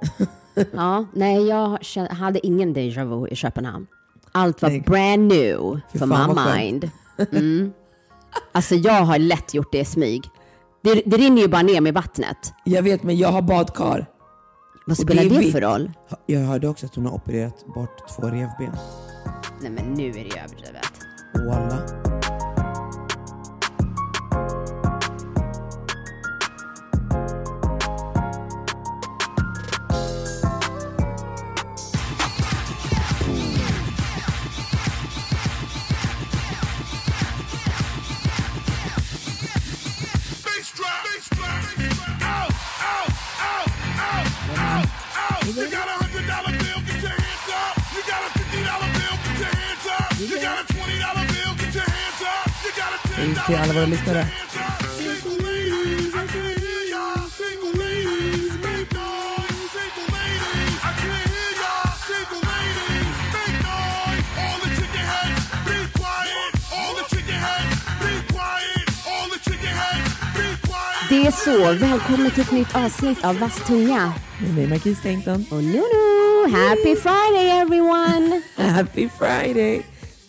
Ja, nej, jag hade ingen déjà vu i Köpenhamn. Allt var Nej. brand new Fy for my mind. Mm. Alltså jag har lätt gjort det i smyg. Det, det rinner ju bara ner med vattnet. Jag vet, men jag har badkar. Vad spelar det, vitt. för roll? Jag hörde också att hon har opererat bort två revben. Nej men nu är det ju överdrivet. Walla. Chicken heads, be quiet. Det är så. Välkommen till ett nytt avsnitt av Vass tunga. Med mig, Marquis Stenton. Och nu nu, happy Friday everyone! Happy Friday!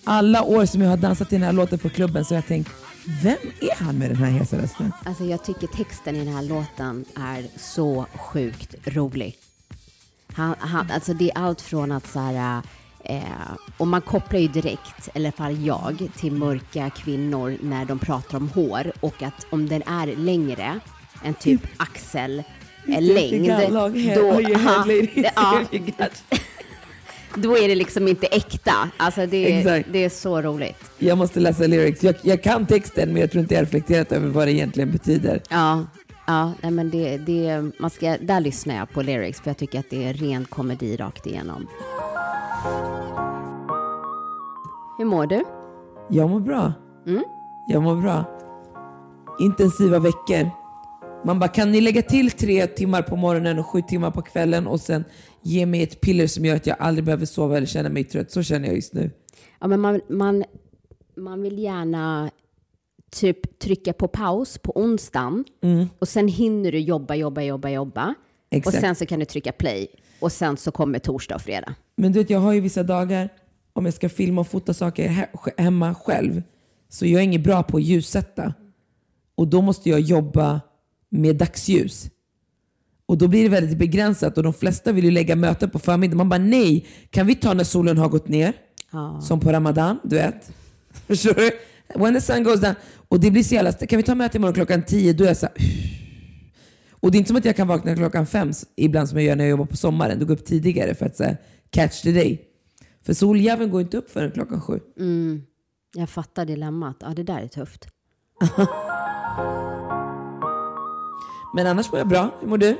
Alla år som jag har dansat till den här låten på klubben så har jag tänkt, vem är han med den här hesa rösten? Alltså jag tycker texten i den här låten är så sjukt rolig. Han, han, alltså det är allt från att så här, eh, och man kopplar ju direkt, eller i fall jag, till mörka kvinnor när de pratar om hår och att om den är längre än typ axel eh, längd, då, you ja, då är det liksom inte äkta. Alltså det, är- det är så roligt. Jag måste läsa lyrics. Jag, jag kan texten men jag tror inte jag reflekterat över vad det egentligen betyder. Ja, ja nej men det, det, man ska, där lyssnar jag på lyrics för jag tycker att det är ren komedi rakt igenom. Hur mår du? Jag mår bra. Mm. Jag mår bra. Intensiva veckor. Man bara, kan ni lägga till tre timmar på morgonen och sju timmar på kvällen och sen ge mig ett piller som gör att jag aldrig behöver sova eller känna mig trött. Så känner jag just nu. Ja, men man, man, man vill gärna typ trycka på paus på onsdagen och sen hinner du jobba, jobba, jobba, jobba. Exakt. Och sen så kan du trycka play och sen så kommer torsdag och fredag. Men du vet, jag har ju vissa dagar om jag ska filma och fota saker he- hemma själv så jag är inget bra på att ljussätta. Och då måste jag jobba med dagsljus. Och då blir det väldigt begränsat och de flesta vill ju lägga möten på förmiddagen. Man bara nej, kan vi ta när solen har gått ner? Ja. Som på Ramadan, du vet. Förstår du? When the sun goes down. Och det blir så jävla... Kan vi ta möte imorgon klockan tio? Då är jag så här, Och det är inte som att jag kan vakna klockan fem ibland som jag gör när jag jobbar på sommaren. Då går jag upp tidigare för att så här, catch the day. För soljäveln går inte upp förrän klockan sju. Mm, jag fattar dilemmat. Ja, det där är tufft. Men annars mår jag bra. Hur mår du?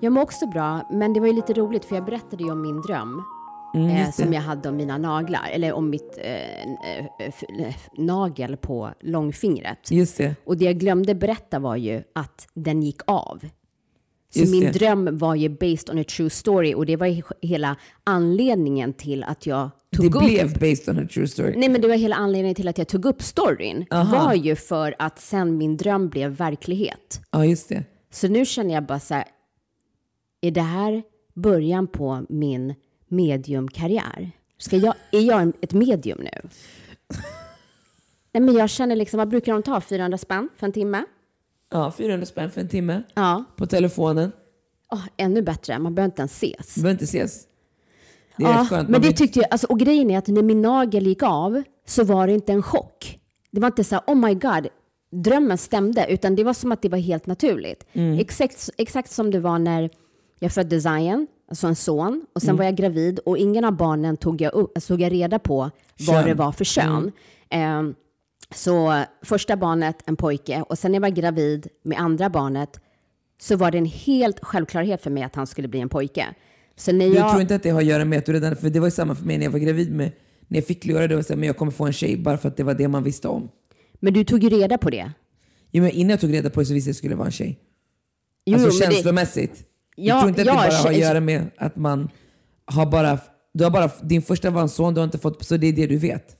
Jag mår också bra, men det var ju lite roligt för jag berättade ju om min dröm. eh, just det. som jag hade om mina naglar, eller om mitt eh, eh, eh, nagel på långfingret. Just det. Och det jag glömde berätta var ju att den gick av. Så min det. dröm var ju based on a true story och det var ju hela anledningen till att jag tog Det upp... blev based on a true story. Nej, men det var hela anledningen till att jag tog upp storyn. Aha. var ju för att sen min dröm blev verklighet. Ja, just det. Så nu känner jag bara så här, är det här början på min mediumkarriär? Ska jag, är jag ett medium nu? Nej, men jag känner liksom, vad brukar de ta? 400 spänn för en timme? Ja, 400 spänn för en timme Ja. på telefonen. Åh, ännu bättre, man behöver inte ens ses. Vi behöver inte ses. Det är rätt skönt. men Man det vill- tyckte jag, alltså, och grejen är att när min nagel gick av så var det inte en chock. Det var inte så här, oh my god, drömmen stämde, utan det var som att det var helt naturligt. Mm. Exakt, exakt som det var när jag födde Zion, alltså en son, och sen Mm. var jag gravid och ingen av barnen tog jag, upp, tog jag reda på vad Kön. Det var för kön. Ehm, Så första barnet en pojke och sen när jag var gravid med andra barnet så var det en helt självklarhet för mig att han skulle bli en pojke. Så när Du jag... tror inte att det har att göra med att du redan, för det var ju samma för mig när jag var gravid med, när jag fick Leora, det var så här, men jag kommer få en tjej bara för att det var det man visste om. Men du tog ju reda på det. Jo, men innan jag tog reda på det så visste jag att det skulle vara en tjej. Jo, alltså men det- känslomässigt. Ja, du tror inte att ja, det bara har att göra med att man har bara, du har bara, din första var en son, du har inte fått, så det är det du vet.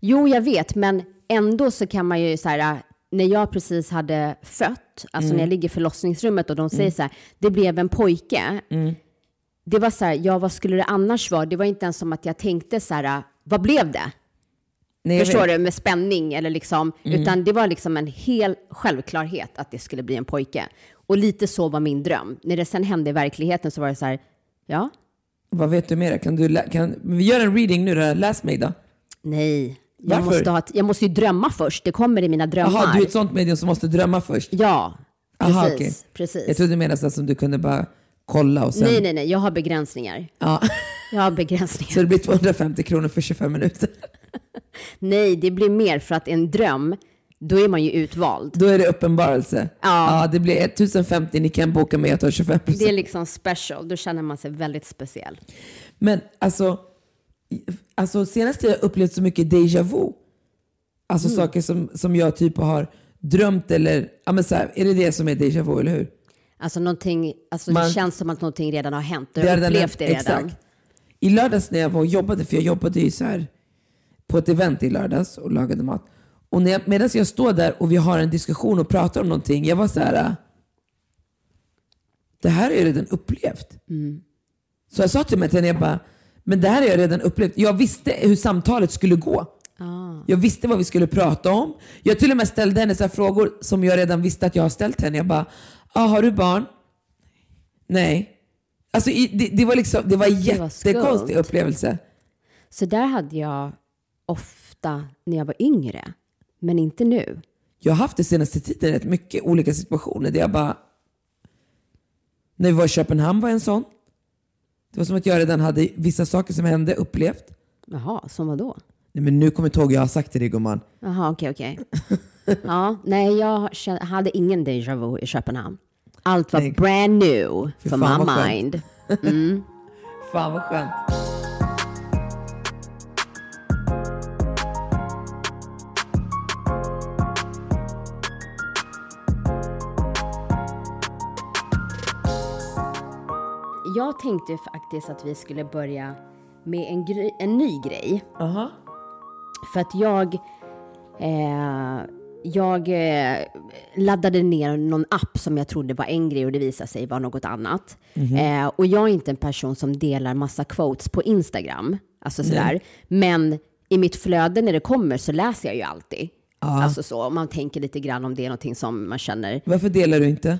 Jo, jag vet, men ändå så kan man ju så här, när jag precis hade fött, alltså Mm. när jag ligger i förlossningsrummet och de säger så här, det blev en pojke. Mm. Det var så här, ja vad skulle det annars vara? Det var inte ens som att jag tänkte så här, vad blev det? Nej, Förstår. Mm. du? Med spänning eller liksom, utan det var liksom en hel självklarhet att det skulle bli en pojke. Och lite så var min dröm. När det sen hände i verkligheten så var det så här, ja, Vad vet du mer? Kan du, kan, vi gör en reading nu då, läs mig då. nej. Jag Varför? måste, ha, ett- jag måste ju drömma först, det kommer i mina drömmar. Jaha, du är ett sånt medium som måste drömma först. Ja, precis. Aha, okej. precis. Jag trodde du menade som du kunde bara kolla och sen... Nej, nej, nej, jag har begränsningar. Ja. Jag har begränsningar. Så det blir 250 kronor för 25 minuter. Nej, det blir mer för att en dröm, då är man ju utvald. Då är det uppenbarelse. Ja. det blir 1050, ni kan boka mig, jag tar 25 Det är liksom special, då känner man sig väldigt speciell. Men alltså, alltså senast jag upplevt så mycket déjà vu. Alltså Mm. saker som, som jag typ har drömt eller, ja men så här, är det det som är déjà vu, eller hur? Alltså någonting, alltså Man- det känns som att någonting redan har hänt. Du Det har redan upplevt det hänt, redan. exakt. I lördags när jag var och jobbade, för jag jobbade ju så här på ett event i lördags och lagade mat. Och när medan jag står där och vi har en diskussion och pratar om någonting, jag var så här. Det här har jag redan upplevt. Så jag sa till mig till henne, jag bara, men det här har jag redan upplevt. Jag visste hur samtalet skulle gå. Jag visste vad vi skulle prata om. Jag till och med ställde henne så frågor som jag redan visste att jag har ställt henne. Jag bara, ah, har du barn? Nej. Alltså, det, det var liksom, det var en jättekonstig upplevelse. Så där hade jag ofta när jag var yngre, men inte nu. Jag har haft det senaste tiden rätt mycket olika situationer där jag bara... När vi var i Köpenhamn var en sån. Det var som att jag redan hade vissa saker som hände upplevt. Jaha, som vad då? Nej, men nu kommer jag ihåg jag har sagt till dig gumman. Jaha, okej, okej. ja, nej, jag hade ingen déjà vu i Köpenhamn. Allt var Nej. brand new for my mind. Fan vad skönt. Jag tänkte faktiskt att vi skulle börja med en, grej, en ny grej. Aha. För att jag, eh, jag eh, laddade ner någon app som jag trodde var en grej och det visade sig vara något annat. Eh, och jag är inte en person som delar massa quotes på Instagram. Alltså sådär. Men i mitt flöde när det kommer så läser jag ju alltid. Alltså så, om man tänker lite grann om det är någonting som man känner. Varför delar du inte?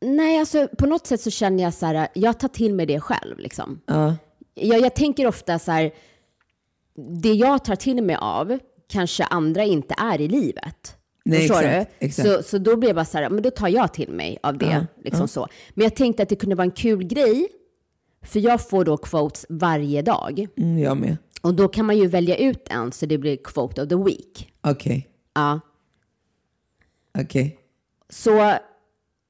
Nej, alltså på något sätt så känner jag så här, jag tar till mig det själv liksom. Ja. jag, jag tänker ofta så här, det jag tar till mig av kanske andra inte är i livet. Nej, Förstår exakt, du? exakt. Så, så då blir jag bara så här, men då tar jag till mig av det. Ja, liksom Så. Men jag tänkte att det kunde vara en kul grej, för jag får då quotes varje dag. Mm, jag med. Och då kan man ju välja ut en så det blir quote of the week. Okej. Ja. Okej. Så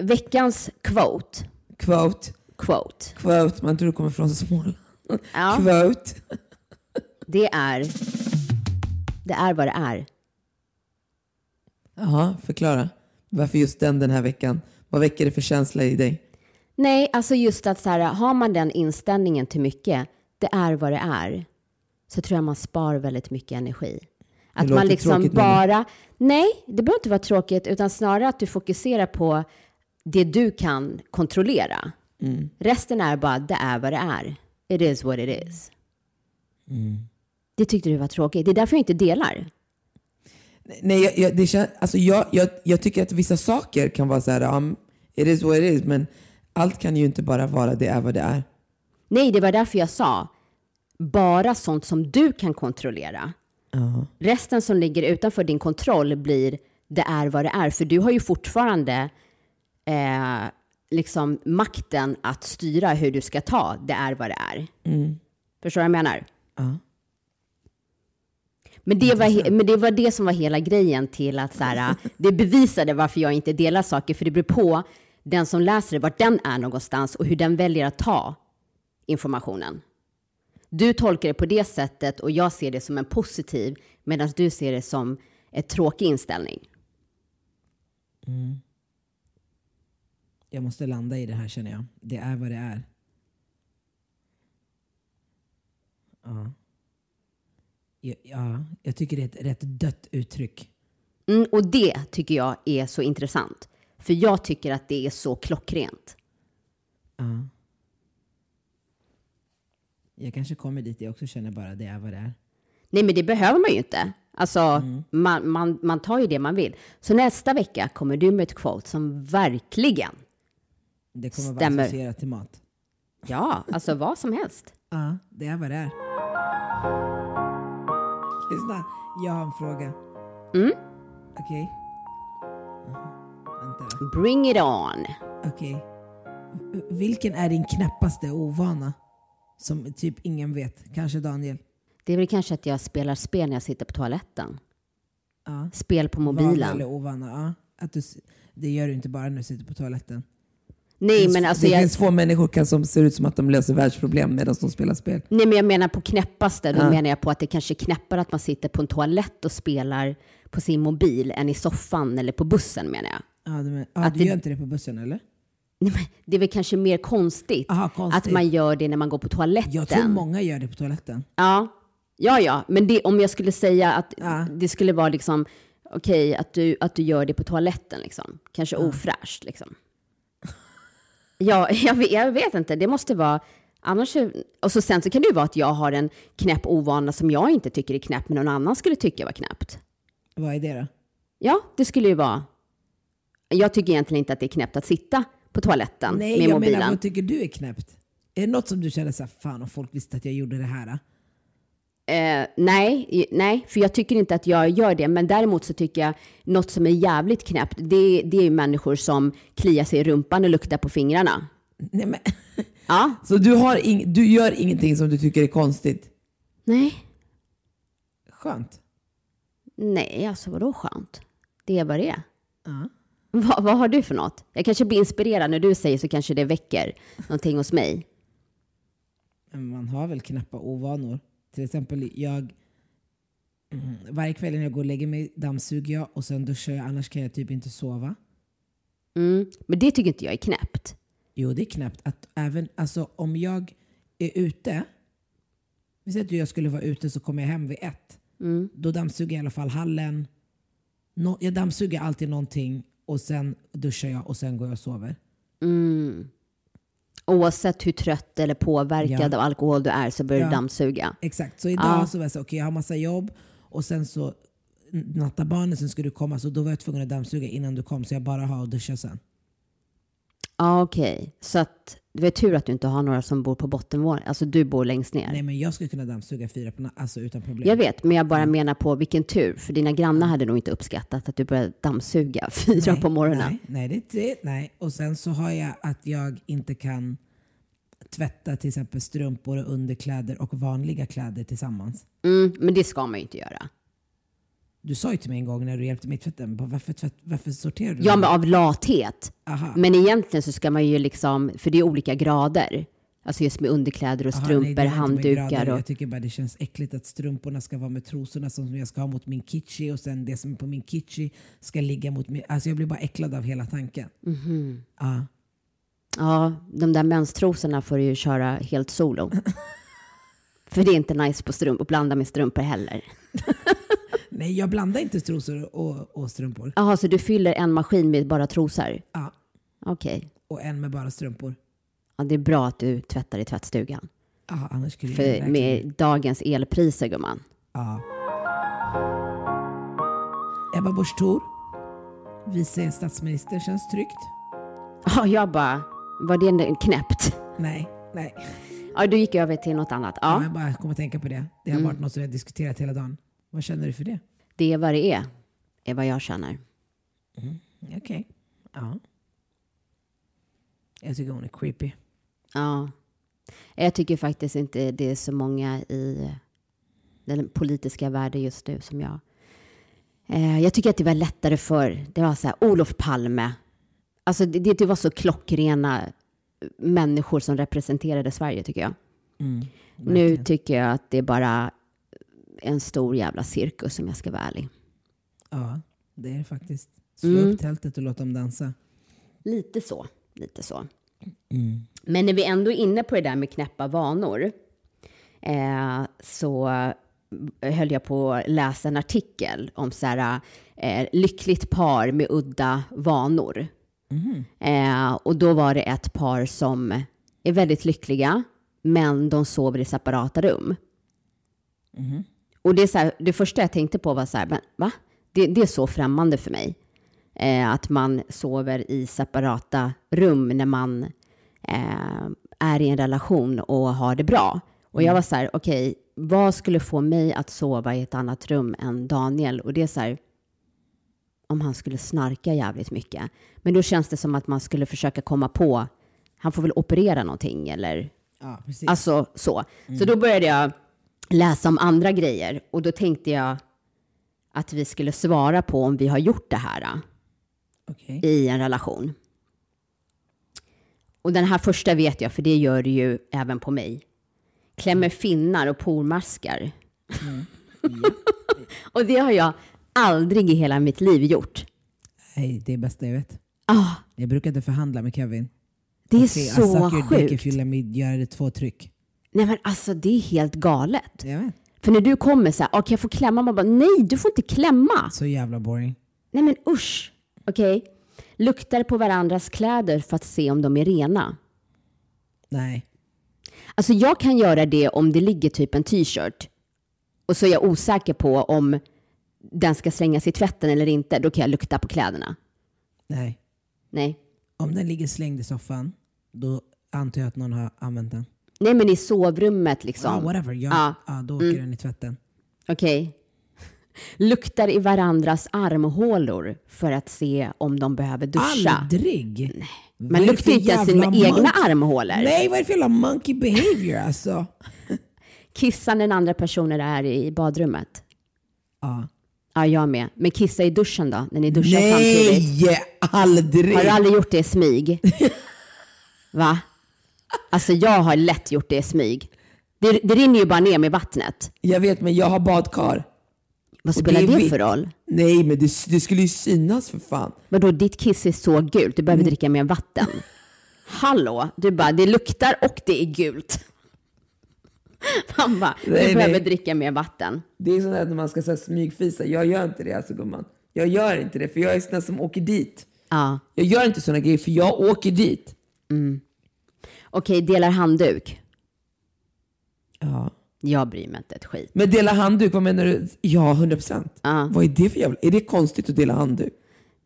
veckans quote, Quote. quote, Quote. Man tror du kommer från Småland. Ja. Quote. det är, det är vad det är. Jaha, förklara. Varför just den den här veckan? Vad väcker det för känsla i dig? Nej, alltså just att så här, har man den inställningen till mycket, det är vad det är, så tror jag man spar väldigt mycket energi. Att man liksom bara, nej, det behöver inte vara tråkigt, utan snarare att du fokuserar på det du kan kontrollera. Mm. Resten är bara, det är vad det är. It is what it is. Det tyckte du var tråkigt. Det är därför jag inte delar. Nej, jag, jag, det kän, alltså jag, jag, jag tycker att vissa saker kan vara så här, um, it is what it is, men allt kan ju inte bara vara det är vad det är. Nej, det var därför jag sa, bara sånt som du kan kontrollera. Resten som ligger utanför din kontroll blir det är vad det är. För du har ju fortfarande eh, liksom makten att styra hur du ska ta det är vad det är. Förstår du vad jag menar? Ja. Men det, var, men det var det som var hela grejen till att så här, det bevisade varför jag inte delar saker, för det beror på den som läser det, vart den är någonstans och hur den väljer att ta informationen. Du tolkar det på det sättet och jag ser det som en positiv, medan du ser det som en tråkig inställning. Jag måste landa i det här känner jag. Det är vad det är. Ja. Ja, ja, jag tycker det är ett rätt dött uttryck. Mm, och det tycker jag är så intressant. För jag tycker att det är så klockrent. Ja. Jag kanske kommer dit jag också känner bara det är vad det är. Nej, men det behöver man ju inte. Alltså, man, man, man tar ju det man vill. Så nästa vecka kommer du med ett quote som verkligen, Det kommer Stämmer. vara associerat till mat. ja, alltså vad som helst. Ja, det är vad det är. Lyssna, jag har en fråga. Mm. Okej? Vänta då. Bring it on. Okej. V- Vilken är din knappaste ovana? Som typ ingen vet. Kanske Daniel? Det är väl kanske att jag spelar spel när jag sitter på toaletten. Ja. Spel på Vana eller mobilen. ovana? Ja. Att du, det gör du inte bara när du sitter på toaletten. Nej, men alltså det jag, finns få människor kan, som ser ut som att de löser världsproblem medan de spelar spel. nej, men jag menar på knäppaste. Då Ja. menar jag på att det kanske är knäppare att man sitter på en toalett och spelar på sin mobil än i soffan eller på bussen menar jag. Ja, du, men, ja, Att du det- gör inte det på bussen eller? Nej, men Det är väl kanske mer konstigt, Aha, konstigt. att man gör det när man går på toaletten. Jag tror många gör det på toaletten. Ja, ja, ja. men det, om jag skulle säga att Ja. det skulle vara liksom okej att, du, att du gör det på toaletten, liksom. kanske ofräscht. Liksom. Ja, jag vet, jag vet inte. Det måste vara... Annars, och så sen så kan det ju vara att jag har en knäpp ovana som jag inte tycker är knäpp, men någon annan skulle tycka var knäppt. Vad är det då? Ja, det skulle ju vara... Jag tycker egentligen inte att det är knäppt att sitta på toaletten Nej, med jag mobilen. menar vad tycker du är knäppt? Är det något som du känner så här, fan om folk visste att jag gjorde det här? Då?" Eh, nej, nej, för jag tycker inte att jag gör det. Men däremot så tycker jag något som är jävligt knäppt, det, det är människor som kliar sig i rumpan och luktar på fingrarna. Nej, men, Ja, så du, har ing, du gör ingenting som du tycker är konstigt? nej, Skönt. nej, alltså vadå skönt? Det är vad det är. Ja. Vad, vad har du för något? Jag kanske blir inspirerad när du säger så kanske det väcker någonting hos mig. Men man har väl knappa ovanor. Till exempel jag, mm, varje kväll när jag går och lägger mig dammsuger jag och sen duschar jag, annars kan jag typ inte sova. Mm. Men det tycker inte jag är knäppt. Jo, det är knappt att även, alltså om jag är ute, vi säger att jag skulle vara ute så kommer jag hem vid ett. Då dammsuger jag i alla fall hallen. Nå, jag dammsuger alltid någonting och sen duschar jag och sen går jag och sover. Mm. Oavsett hur trött eller påverkad Ja. av alkohol du är så börjar Ja. du dammsuga. Exakt, så idag Ja. så var jag så okej jag har massa jobb och sen så natta barnen, sen ska du komma så då var jag tvungen att dammsuga innan du kom så jag bara har att duscha sen. Ja, okej. Så att det är tur att du inte har några som bor på bottenvåningen. Alltså du bor längst ner. Nej men jag skulle kunna dammsuga fyra på natten, alltså utan problem. Jag vet, men jag bara menar på vilken tur. För dina grannar hade nog inte uppskattat att du började dammsuga fyra nej, på morgonen. Nej, nej, det, det, nej. Och sen så har jag att jag inte kan tvätta till exempel strumpor och underkläder och vanliga kläder tillsammans. Mm, men det ska man ju inte göra. Du sa ju till mig en gång när du hjälpte mig tvätta, varför, tvätt, varför sorterar du? Ja, dem?" men av lathet. Aha. Men egentligen så ska man ju liksom, för det är olika grader. Alltså just med underkläder och Aha, strumpor, nej, handdukar och... Jag tycker bara det känns äckligt att strumporna ska vara med trosorna som jag ska ha mot min kitchi och sen det som är på min kitchi ska ligga mot min... Alltså jag blir bara äcklad av hela tanken. Mhm. Ja. Ja, de där menstrosorna får du ju köra helt solo. för det är inte nice på strump, att blanda med strumpor heller. Nej, jag blandar inte trosor och, och strumpor. Jaha, så du fyller en maskin med bara trosor? Ja. Okej. Och en med bara strumpor. Ja, det är bra att du tvättar i tvättstugan. Ja, annars skulle jag För verkligen- med dagens elpriser, gumman. Ja. Ebba Busch Thor, vice statsminister, känns tryggt. Ja, jag bara, var det knäppt? Nej, nej. Ja, då gick jag över till något annat. Ja. Ja, Jag bara kom att tänka på det. Det har varit något som jag diskuterat hela dagen. Vad känner du för det? Det är vad det är, är vad jag känner. Okej. Ja. Jag tycker hon är creepy. Ja. Jag tycker faktiskt inte det är så många i den politiska världen just nu som jag... Eh, jag tycker att det var lättare för Det var så här, Olof Palme. Alltså det, det, var så klockrena människor som representerade Sverige tycker jag. nu tycker jag att det är bara en stor jävla cirkus om jag ska vara ärlig. Ja, det är det faktiskt. Slå Mm. upp tältet och låt dem dansa. Lite så. Lite så. Men när vi ändå är inne på det där med knäppa vanor eh, så höll jag på att läsa en artikel om så här, eh, lyckligt par med udda vanor. Eh, och då var det ett par som är väldigt lyckliga, men de sover i separata rum. Och det, är så här, det första jag tänkte på var så här, men va? Det, det är så främmande för mig. Eh, att man sover i separata rum när man eh, är i en relation och har det bra. Och jag var så här, okej, vad skulle få mig att sova i ett annat rum än Daniel? Och det är så här, om han skulle snarka jävligt mycket. Men då känns det som att man skulle försöka komma på, han får väl operera någonting eller Ja, precis. Alltså så. Så då började jag läsa om andra grejer och då tänkte jag att vi skulle svara på om vi har gjort det här äh, Okej. i en relation. Och den här första vet jag, för det gör det ju även på mig. Klämmer finnar och pormaskar. och det har jag aldrig i hela mitt liv gjort. Nej, det är bästa jag vet. Ah, Jag brukar inte förhandla med Kevin. det är I så suck your dick if sjukt. you let me göra det två tryck. Nej men alltså det är helt galet. Jag vet. För när du kommer så här, "Ah, kan jag få klämma? Man bara, nej du får inte klämma. Så jävla boring. Nej men usch. Okej. Luktar på varandras kläder för att se om de är rena. Nej. Alltså jag kan göra det om det ligger typ en t-shirt och så är jag osäker på om den ska slängas i tvätten eller inte. Då kan jag lukta på kläderna. Nej. Nej. Om den ligger slängd i soffan, då antar jag att någon har använt den. Nej men i sovrummet liksom. Ja, whatever. Jag, Ja. ja. då åker den i tvätten. Okej. Luktar i varandras armhålor för att se om de behöver duscha. Aldrig! Vad Man luktar inte ens sina egna armhålor. Nej, vad är det för jävla monkey behavior alltså? Kissar när andra personen är i badrummet. Ja. Ja, jag med. Men kissa i duschen då? När ni duschar samtidigt? Nej, aldrig! Har du aldrig gjort det i smyg? Va? Alltså jag har lätt gjort det i smyg. Det, det rinner ju bara ner med vattnet. Jag vet, men jag har badkar. Vad Och spelar är det, vitt. för roll? Nej, men det, det skulle ju synas för fan. Vadå, ditt kiss är så gult, du Mm. behöver dricka mer vatten. Hallå? Du bara, det luktar och det är gult. Man bara, du Nej, behöver nej. dricka mer vatten. Det är sånt här när man ska så här, smygfisa. Jag gör inte det alltså gumman. Jag gör inte det för jag är sån där som åker dit. Ja. Jag gör inte såna grejer för jag åker dit. Okej, delar handduk. Ja. Jag bryr mig inte ett skit. Men dela handduk, vad menar du? Ja, 100 procent. Vad är det för jävla... Är det konstigt att dela handduk?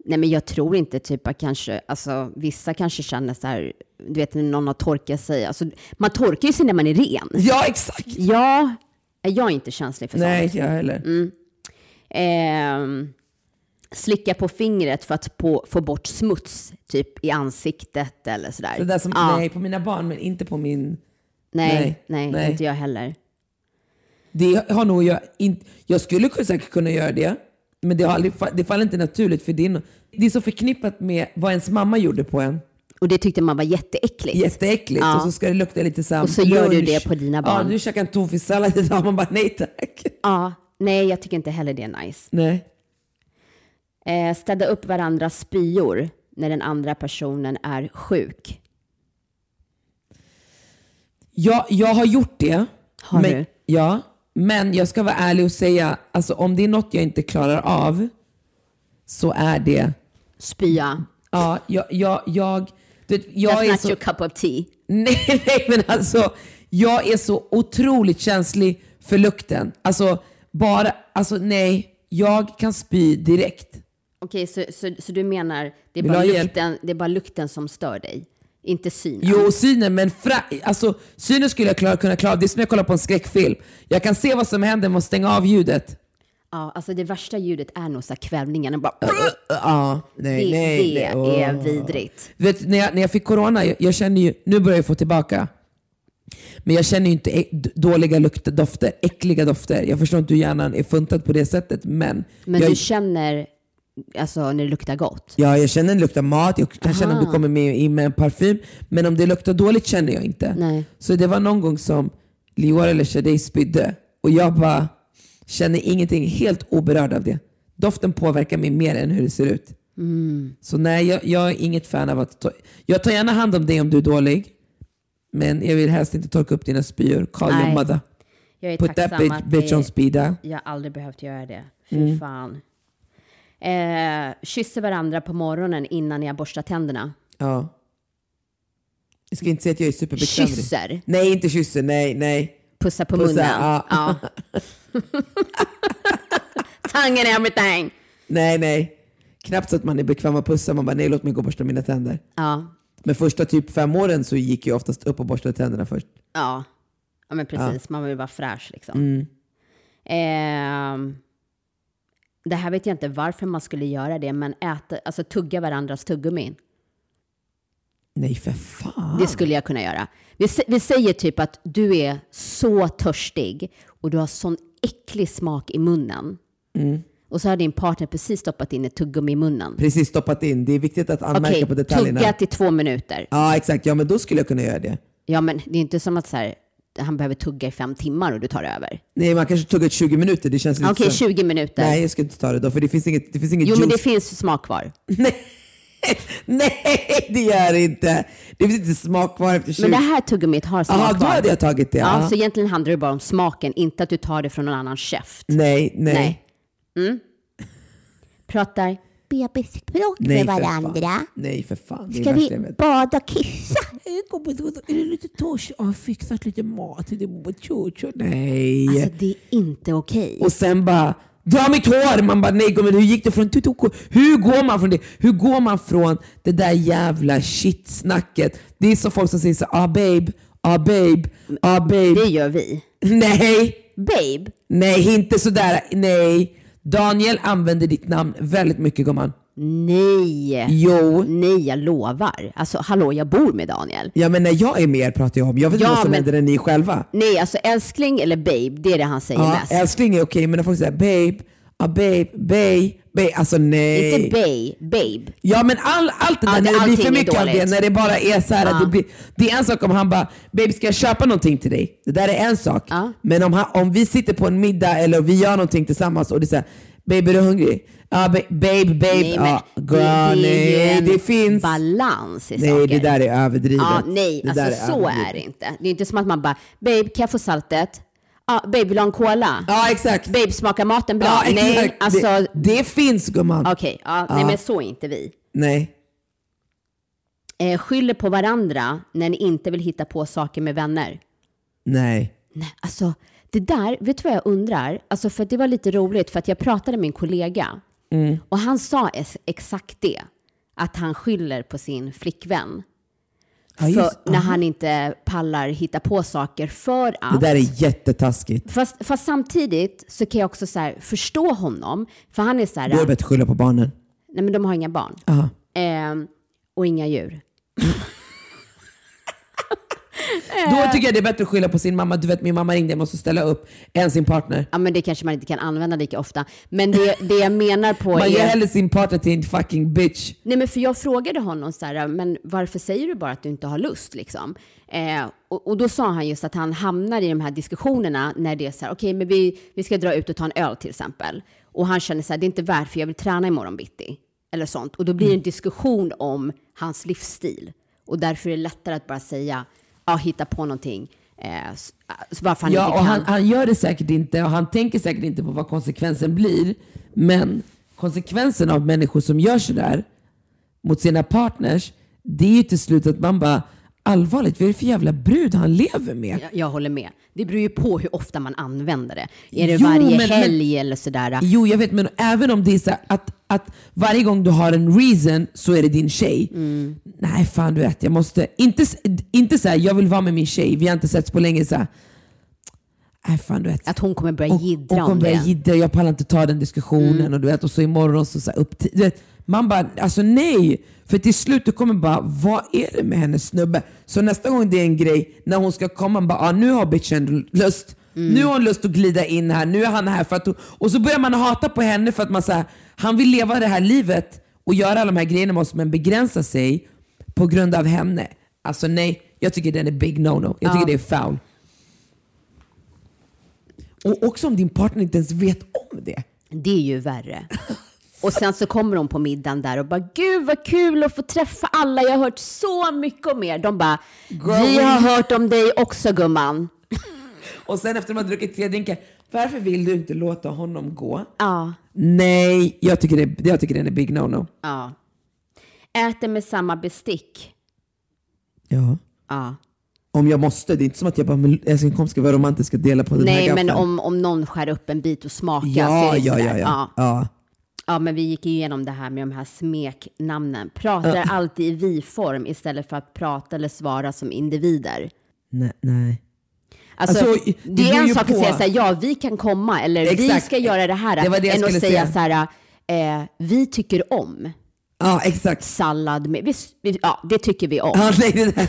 Nej, men jag tror inte typ att kanske, alltså vissa kanske känner så här, du vet när någon har torkat sig, alltså man torkar ju sig när man är ren. Ja, exakt! Ja, jag är inte känslig för Nej, sånt. inte jag heller. Ehm, slicka på fingret för att på, få bort smuts, typ i ansiktet eller sådär. Det där som, Ja. Nej, på mina barn, men inte på min... nej, nej, nej, nej. inte jag heller. Det har nog jag inte... Jag skulle säkert kunna göra det, men det, har aldrig, det faller inte naturligt för det är, det är så förknippat med vad ens mamma gjorde på en. Och det tyckte man var jätteäckligt. Jätteäckligt. Ja. Och så ska det lukta lite så Och så gör du det på dina barn. Ja, du käkar en tonfisksallad idag. Man bara nej tack. Ja, nej, jag tycker inte heller det är nice. Nej. Eh, städa upp varandras spyor när den andra personen är sjuk. Jag, jag har gjort det. Har men, du? Ja, men jag ska vara ärlig och säga, alltså om det är något jag inte klarar av så är det, Spya. ja, jag, jag, jag, du jag That's är not så, your cup of tea. nej, nej men alltså, jag är så otroligt känslig för lukten. Alltså bara, alltså nej, jag kan spy direkt. Okej, så, så, så du menar det är, bara lukten, det är bara lukten som stör dig? Inte synen? Jo, synen, men fra, alltså, synen skulle jag klara, kunna klara. Det är som när jag kollar på en skräckfilm. Jag kan se vad som händer med att stänga av ljudet. Ja, alltså det värsta ljudet är nog så kvävningen. Bara, Ja, nej, det nej. det nej. är vidrigt. Vet, när jag, när jag fick corona, jag, jag kände ju, nu börjar jag få tillbaka. Men jag känner ju inte dåliga lukter, dofter, äckliga dofter. Jag förstår inte hur hjärnan är funtad på det sättet, men, Men jag, du känner alltså, när det luktar gott? ja, jag känner när det luktar mat, jag kan känna om Aha. det kommer med, in med en parfym, men om det luktar dåligt känner jag inte. Nej. Så det var någon gång som Lior eller Shadej spydde och jag bara känner ingenting, helt oberörd av det. Doften påverkar mig mer än hur det ser ut. Så nej, jag, jag är inget fan av att ta, Jag tar gärna hand om dig om du är dålig, men jag vill helst inte torka upp dina spyor. Call your Nej. mother. Jag är Put that bitch, bitch on speed dial. Jag har aldrig behövt göra det. Fy Mm. fan. Eh, kysser varandra på morgonen innan jag borstar tänderna. Ja. Jag ska inte säga att jag är superbekväm. Kysser. Nej, inte kysser. Nej, nej. Pussa på Pussa, munnen. ja. Ja. Tongue and everything. Nej, nej. Knappt så att man är bekväm att pussa. Man bara, nej låt mig gå och borsta mina tänder. Ja. Men första typ fem åren så gick jag oftast upp och borstade tänderna först. Ja. ja, men precis. Man vill ju vara fräsch liksom. Mm. Ehm, det här vet jag inte varför man skulle göra det, men äta, alltså tugga varandras tuggummin. Nej, för fan. Det skulle jag kunna göra. Vi, vi säger typ att du är så törstig och du har sån äcklig smak i munnen. Mm. Och så har din partner precis stoppat in ett tuggummi i munnen. Precis stoppat in. Det är viktigt att anmärka Okej, på detaljerna. tuggat i två minuter. Ja, exakt. Ja, men då skulle jag kunna göra det. Ja, men det är inte som att så här, han behöver tugga i fem timmar och du tar över. Nej, man kanske tuggar 20 minuter. Det känns lite Okej, som... 20 minuter. Nej, jag ska inte ta det då, för det finns inget, det finns inget jo, men juice. det finns smak kvar. Nej, det gör det inte. Det finns inte smak kvar efter 20 Men det här tuggummit har smak Jaha, då kvar. hade jag tagit det. Ja, Ja. så egentligen handlar det bara om smaken, inte att du tar det från någon annan käft. Nej, nej. Nej. Mm. Pratar bebisspråk Nej, med för varandra. Fan. Nej, för fan. Ska vi bada och kissa? Är du lite törstig? Jag har fixat lite mat till dig. Nej. Alltså det är inte okej. Och sen bara, dra mitt hår! Man bara, nej gumman hur gick det från tutoko? Hur går man från det? Hur går man från det där jävla shitsnacket? Det är så folk som säger så ah babe, ah babe, ah babe. Det gör vi. Nej, Babe, nej inte sådär, nej. Daniel använder ditt namn väldigt mycket gumman. nej. Jo. Nej, jag lovar. Alltså hallå, jag bor med Daniel. Ja men när jag är med er pratar jag om, jag vet inte Ja, vad som men- händer när ni är själva. Nej, alltså älskling eller babe, det är det han säger Ja, mest. älskling är okej men när folk säger babe, ah babe, babe, babe, alltså nej. Inte babe, babe. Ja men all, allt det där, det- när det blir för är mycket av det, när det bara är så här att det blir, det är en sak om han bara, baby ska jag köpa någonting till dig? Det där är en sak. Ja. Men om, han, om vi sitter på en middag eller vi gör någonting tillsammans och det är såhär, baby är du hungrig? Ja, ba- babe, babe, Nej, men det, girl, det är ju nej, det finns. balans i Nej, saker. det där är överdrivet. Ja, nej, det alltså så överdrivet. är det inte. Det är inte som att man bara, babe, kan jag få saltet? Ja, babe, vill du ha en cola? Ja, exakt. Babe, smakar maten bra? Ja, nej, exakt. alltså, det, det finns gumman. okej, ja, nej men så är inte vi. Nej. Eh, skyller på varandra när ni inte vill hitta på saker med vänner. Nej. Nej, alltså det där, vet du vad jag undrar? Alltså för det var lite roligt för att jag pratade med min kollega Mm. och han sa exakt det. Att han skyller på sin flickvän. Ja, för när han inte pallar hitta på saker för Det att... där är jättetaskigt. Fast, fast samtidigt så kan jag också så här, förstå honom. För han är så här, det bättre att skylla på barnen. nej men de har inga barn. Ehm, och inga djur. Då tycker jag det är bättre att skylla på sin mamma. Du vet min mamma ringde, jag måste ställa upp. Än sin partner. Ja men det kanske man inte kan använda lika ofta. Men det, det jag menar på Man är... gör hellre sin partner till en fucking bitch. Nej men för jag frågade honom så här, men varför säger du bara att du inte har lust liksom? Eh, och, och då sa han just att han hamnar i de här diskussionerna när det är så här, okej men vi, vi ska dra ut och ta en öl till exempel. Och han känner så här, det är inte värt för jag vill träna imorgon bitti. Eller sånt. Och då blir det en diskussion om hans livsstil. Och därför är det lättare att bara säga, ja hitta på någonting. Eh, varför han Ja, inte och kan. han, han gör det säkert inte och han tänker säkert inte på vad konsekvensen blir. Men konsekvensen av människor som gör sådär mot sina partners, det är ju till slut att man bara allvarligt, vad är det för jävla brud han lever med? Jag, jag håller med. Det beror ju på hur ofta man använder det. Är det Jo, varje men- men- helg eller sådär? Jo, jag vet, men även om det är så att, att varje gång du har en reason så är det din tjej. Mm. Nej, fan du vet, jag måste... Inte, inte så här, jag vill vara med min tjej, vi har inte setts på länge. Så här, Nej, fan du vet. Att hon kommer börja jiddra hon om det. Mm. jiddra, jag pallar inte ta den diskussionen. Och, du vet, och så imorgon så, så här, upp till, du vet, Man bara, alltså nej. För till slut du kommer bara, vad är det med hennes snubbe? Så nästa gång det är en grej, när hon ska komma, bara, ah, nu har bitchen lust. Nu har hon lust att glida in här, nu är han här för att hon, Och så börjar man hata på henne för att man säger han vill leva det här livet och göra alla de här grejerna med oss men begränsa sig på grund av henne. Alltså nej, jag tycker den är big no-no. Jag tycker det är foul. Och också om din partner inte ens vet om det. Det är ju värre. Och sen så kommer de på middagen där och bara “Gud vad kul att få träffa alla, jag har hört så mycket om er”. De bara “Vi har hört om dig också gumman”. Och sen efter de har druckit tre drinkar, varför vill du inte låta honom gå? Ja, Nej, jag tycker, det, jag tycker den är big no-no. ja. Äter med samma bestick. Ja. Ja. Om jag måste, det är inte som att jag bara, älskling kom ska vara romantiska och dela på den här Nej, men om, om någon skär upp en bit och smakar så Ja, är det ja, ja, ja. ja. ja. Ja, men vi gick igenom det här med de här smeknamnen. Pratar alltid i vi-form istället för att prata eller svara som individer. Nej, nej. Alltså, Alltså, det det är en sak på- att säga så här, ja vi kan komma eller vi Exakt. ska göra det här. Det var det jag än att säga, säga. så här, eh, vi tycker om Ja, exakt. sallad med, vi, vi, ja det tycker vi om. Ja, nej, det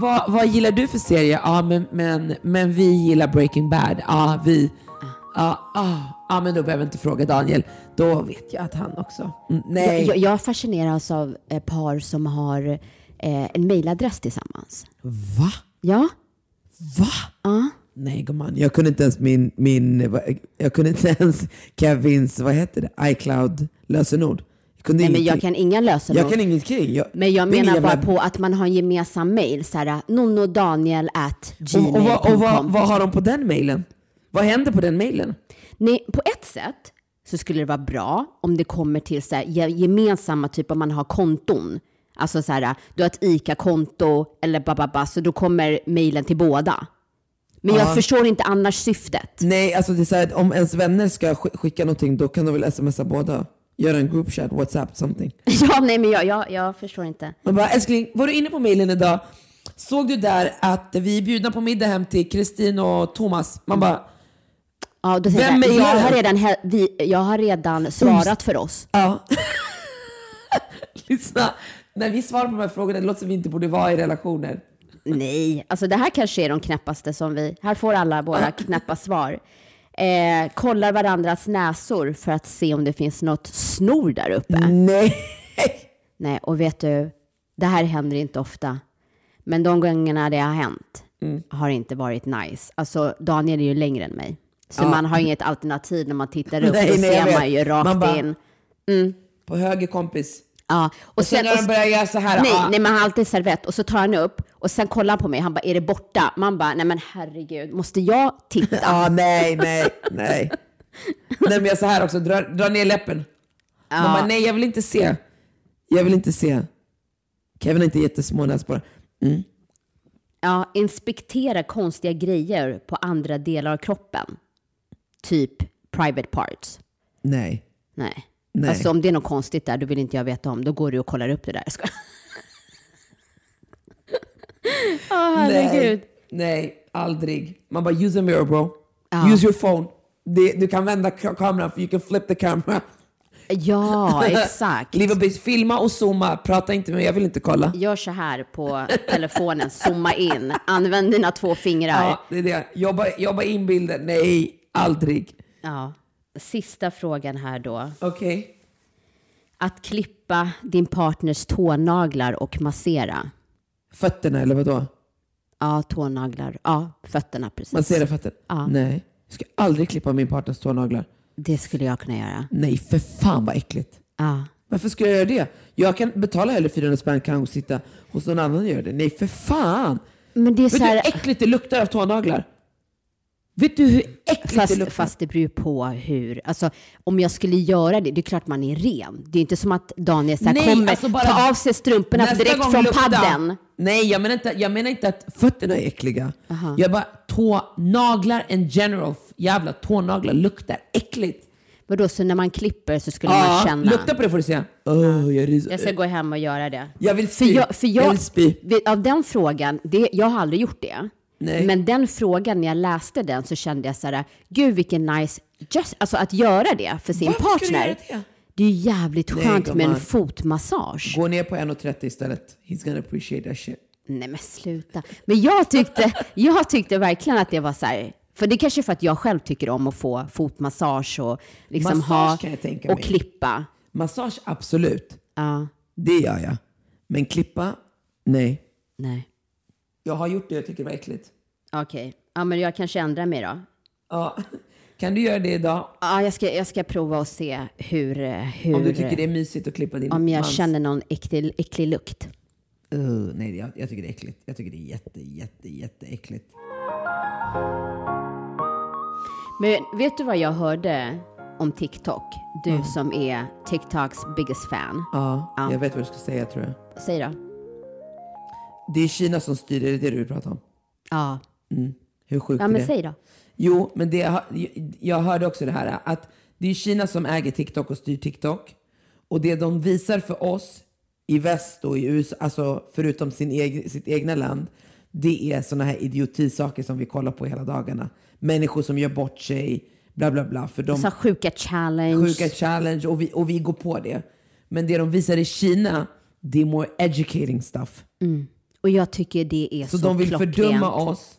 Vad, vad gillar du för serie? Ja, men, men, men vi gillar Breaking Bad. Ja, vi. Ja, ja, ja, men då behöver jag inte fråga Daniel. Då vet jag att han också. Mm, nej. Jag, jag fascineras av eh, par som har eh, en mailadress tillsammans. Va? Ja, Va? ja. Nej gumman, jag kunde inte ens min, min, jag kunde inte ens Kevins, vad heter det, iCloud lösenord. Jag Nej, men jag kan inga lösenord. jag kan ingenting. Jag, Men jag menar bara jävla- på att man har en gemensam mail, så här nonnodaniel at Och, och, vad, och vad, gmail.com. vad har de på den mailen? Vad händer på den mailen? Nej, på ett sätt så skulle det vara bra om det kommer till så här, ge- gemensamma, typ om man har konton. Alltså så här, du har ett ICA-konto eller bababa, så då kommer mailen till båda. Men jag förstår inte annars syftet. Nej, alltså det är så här, om ens vänner ska sk- skicka någonting då kan de väl smsa båda. Göra en group chat, WhatsApp, something. Ja, nej, men jag, jag, jag förstår inte. Man bara, älskling, var du inne på mailen idag? Såg du där att vi är bjudna på middag hem till Kristin och Thomas? Man bara, Ja, då säger Vem jag, jag, har redan, vi, jag har redan svarat för oss. ja. Lyssna, när vi svarar på de här frågorna, det låter som vi inte borde vara i relationer. Nej, alltså det här kanske är de knäppaste som vi... Här får alla våra knäppa svar. Eh, kollar varandras näsor för att se om det finns något snor där uppe. Nej. Nej, och vet du, det här händer inte ofta. Men de gångerna det har hänt Mm. har inte varit nice. Alltså, Daniel är ju längre än mig. Så man har inget alternativ när man tittar upp. Nej, Då nej, ser man ju rakt Man bara- in. På höger kompis. Ja, och, Och sen när de börjar göra så här. Nej, ah, nej, men han har alltid servett och så tar han upp och sen kollar han på mig. Han bara, är det borta? Man bara, nej men herregud, måste jag titta? Ja, nej, nej, nej. Nej, men jag så här också, dra, dra ner läppen. Man bara, nej, jag vill inte se. Jag vill inte se. Kevin har inte jättesmå näsborrar. Mm. Ja, inspektera konstiga grejer på andra delar av kroppen. Typ private parts. Nej. Nej. Nej. Alltså om det är något konstigt där, då vill inte jag veta om. Då går du och kollar upp det där. Åh, herregud. Nej. nej. aldrig. Man bara use a mirror bro. Ja. Use your phone. Det, du kan vända ka- kameran, för you can flip the camera. Ja, exakt. Biz, filma och zooma. Prata inte med mig, jag vill inte kolla. Gör så här på telefonen, zooma in, använd dina två fingrar. Ja, det är det. Jobba, jobba in bilder. Nej, aldrig. Ja. Sista frågan här då. Okej. Att klippa din partners tånaglar och massera. Fötterna eller vadå? Ja, tånaglar. Ja, fötterna precis. Massera fötter? Ja. Nej. Jag ska aldrig klippa min partners tånaglar. Det skulle jag kunna göra. Nej, för fan vad äckligt. Ja. Varför ska jag göra det? Jag kan betala hellre 400 spänn kan och sitta hos någon annan och göra det. Nej, för fan! Men det är Vet så du hur här... äckligt det luktar av tånaglar? Vet du hur äckligt det Fast, luktar? fast det beror på hur. Alltså, om jag skulle göra det, det är klart man är ren. Det är inte som att Daniel så här Nej, kommer alltså bara- ta av sig strumporna direkt från lukta. padden. Nej, jag menar, inte, jag menar inte att fötterna är äckliga. Jag bara, tånaglar in general, jävla tånaglar luktar äckligt. Vadå, så när man klipper så skulle man känna... lukta på det får du säga. Oh, jag, är, Jag ska gå hem och göra det. jag vill För spy. jag, för jag, vill spy. av den frågan, det, jag har aldrig gjort det. Nej. Men den frågan, när jag läste den så kände jag så här, gud vilken nice, just, alltså att göra det för sin Varför ska du partner. göra det? Det är jävligt Nej, skönt med en fotmassage. Gå ner på 1,30 istället. He's gonna appreciate that shit. Nej men sluta. Men jag tyckte, jag tyckte verkligen att det var så här, för det är kanske för att jag själv tycker om att få fotmassage och liksom Massage ha kan jag tänka och mig. klippa. Massage, absolut. Ja, Det gör jag. Men klippa, nej. nej. Jag har gjort det jag tycker det var äckligt. Okej, ja men jag kanske ändrar mig då. Ja. Kan du göra det idag? Ja, jag ska, jag ska prova och se hur... hur Om du tycker det är mysigt att klippa din om jag mans- känner någon äcklig, äcklig lukt. Uh, nej, jag, jag tycker det är äckligt. Jag tycker det är jätte, jätte, jätteäckligt. Men vet du vad jag hörde om TikTok? Du som är TikToks biggest fan. Ja, Ja. jag vet vad du ska säga tror jag. Säg då. Det är Kina som styr, är det det du vill prata om? Ja, Hur sjukt ja är men det? säg då. Jo, men det, jag hörde också det här att det är Kina som äger TikTok och styr TikTok. Och det de visar för oss i väst och i USA, alltså förutom sin egen, sitt egna land, det är såna här idiotisaker som vi kollar på hela dagarna. Människor som gör bort sig, bla bla bla. För de, Så sjuka challenge. sjuka challenge och vi, och vi går på det. Men det de visar i Kina, det är more educating stuff. Och jag tycker det är Så, så, de vill klockrent. fördöma oss.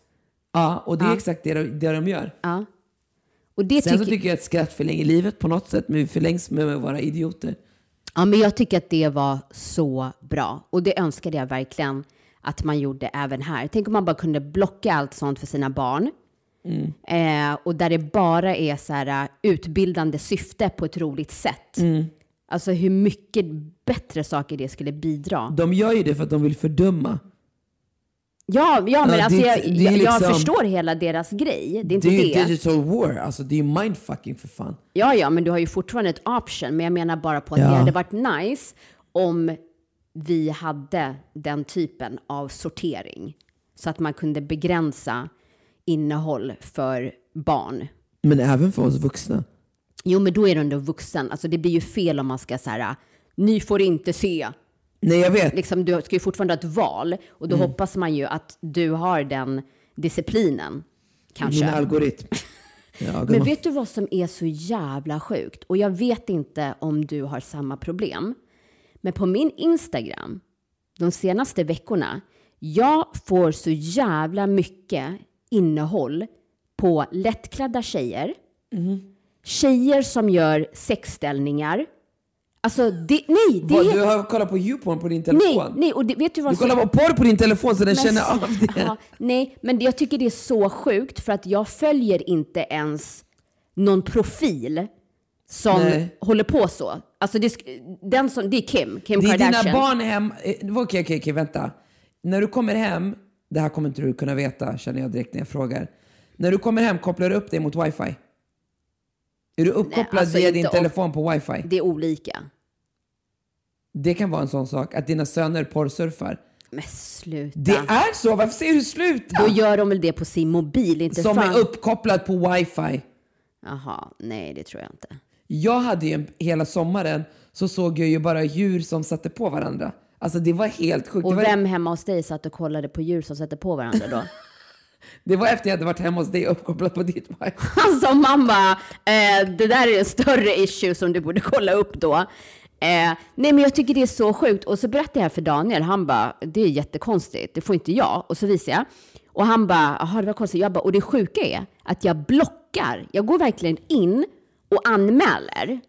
Ja, och det är Ja. exakt det de, det de gör. Ja. Och det Sen så tycker, tycker jag att skratt förlänger livet på något sätt, men vi förlängs med att vara idioter. ja, men jag tycker att det var så bra. Och det önskade jag verkligen att man gjorde även här. Tänk om man bara kunde blocka allt sånt för sina barn. Mm. Eh, och där det bara är så här, uh, utbildande syfte på ett roligt sätt. Mm. Alltså hur mycket bättre saker det skulle bidra. De gör ju det för att de vill fördöma. Ja, ja men Ja, alltså det- jag, det är jag, jag liksom- förstår hela deras grej. Det är inte Det är det. ju digital war, alltså det är mindfucking för fan. Ja, ja, men du har ju fortfarande ett option. Men jag menar bara på att Ja. det hade varit nice om vi hade den typen av sortering. Så att man kunde begränsa innehåll för barn. Men även för oss vuxna. Jo, men då är du ändå vuxen. Alltså det blir ju fel om man ska säga ni får inte se. Nej jag vet. Liksom, du ska ju fortfarande ha ett val. Och Mm. då hoppas man ju att du har den disciplinen. Kanske. Min algoritm. Ja, Men vet du vad som är så jävla sjukt? Och jag vet inte om du har samma problem. Men på min Instagram, de senaste veckorna, jag får så jävla mycket innehåll på lättklädda tjejer, tjejer som gör sexställningar. Alltså, det, nej, det är... du har kollat på YouPorn på din Nej, telefon? nej, och det, vet du vad Du kollar på porr på din telefon så den Men känner av det. Ja, nej, men det- jag tycker det är så sjukt för att jag följer inte ens någon profil som Nej. håller på så. Alltså det, den som, det är Kim, Kim Det är Kardashian. dina barn hem... eh, Okej, okej, okej, vänta. När du kommer hem, det här kommer inte du kunna veta känner jag direkt när jag frågar. När du kommer hem, kopplar du upp dig mot wifi? Är du uppkopplad alltså via din telefon på wifi? Det är olika. Det kan vara en sån sak, att dina söner porrsurfar. Men sluta. Det är så! Varför säger du sluta? Då gör de väl det på sin mobil, inte Som fan... är uppkopplad på wifi. Jaha, nej det tror jag inte. Jag hade ju hela sommaren så såg jag ju bara djur som satte på varandra. Alltså det var helt sjukt. Och vem hemma hos dig satt och kollade på djur som sätter på varandra då? Det var efter jag hade varit hemma hos dig uppkopplad på ditt wifi. Alltså mamma, eh, det där är en större issue som du borde kolla upp då. Eh, nej men jag tycker det är så sjukt. Och så berättade jag för Daniel, han bara, det är jättekonstigt, det får inte jag. Och så visar jag. Och han bara, jaha det var konstigt. Jag bara, och det sjuka är att jag blockar. Jag går verkligen in och anmäler.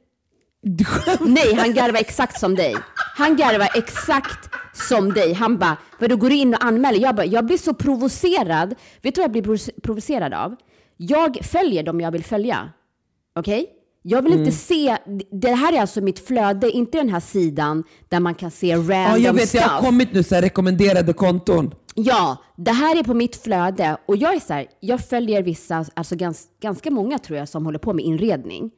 Nej, han garvar exakt som dig. Han garvar exakt som dig. Han bara, vadå går du in och anmäler? Jag bara, jag blir så provocerad. Vet du vad jag blir provo- provocerad av? Jag följer dem jag vill följa. Okej? Jag vill inte se, det här är alltså mitt flöde, inte den här sidan där man kan se random Ja, jag vet, stuff. det har kommit nu så här rekommenderade konton. Ja, det här är på mitt flöde och jag är så här, jag följer vissa, alltså gans, ganska många tror jag som håller på med inredning.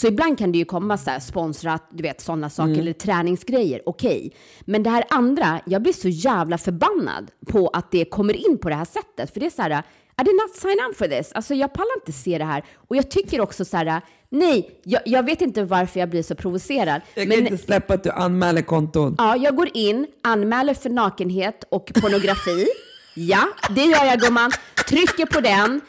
Så ibland kan det ju komma så här sponsrat, du vet sådana saker Mm. eller träningsgrejer, okej. Men det här andra, jag blir så jävla förbannad på att det kommer in på det här sättet. För det är så här, I did not sign up for this. Alltså jag pallar inte se det här. Och jag tycker också så här, nej, jag, jag vet inte varför jag blir så provocerad. Jag kan men- inte släppa att du anmäler konton. Ja, jag går in, anmäler för nakenhet och pornografi. ja, det gör jag gumman. Trycker på den.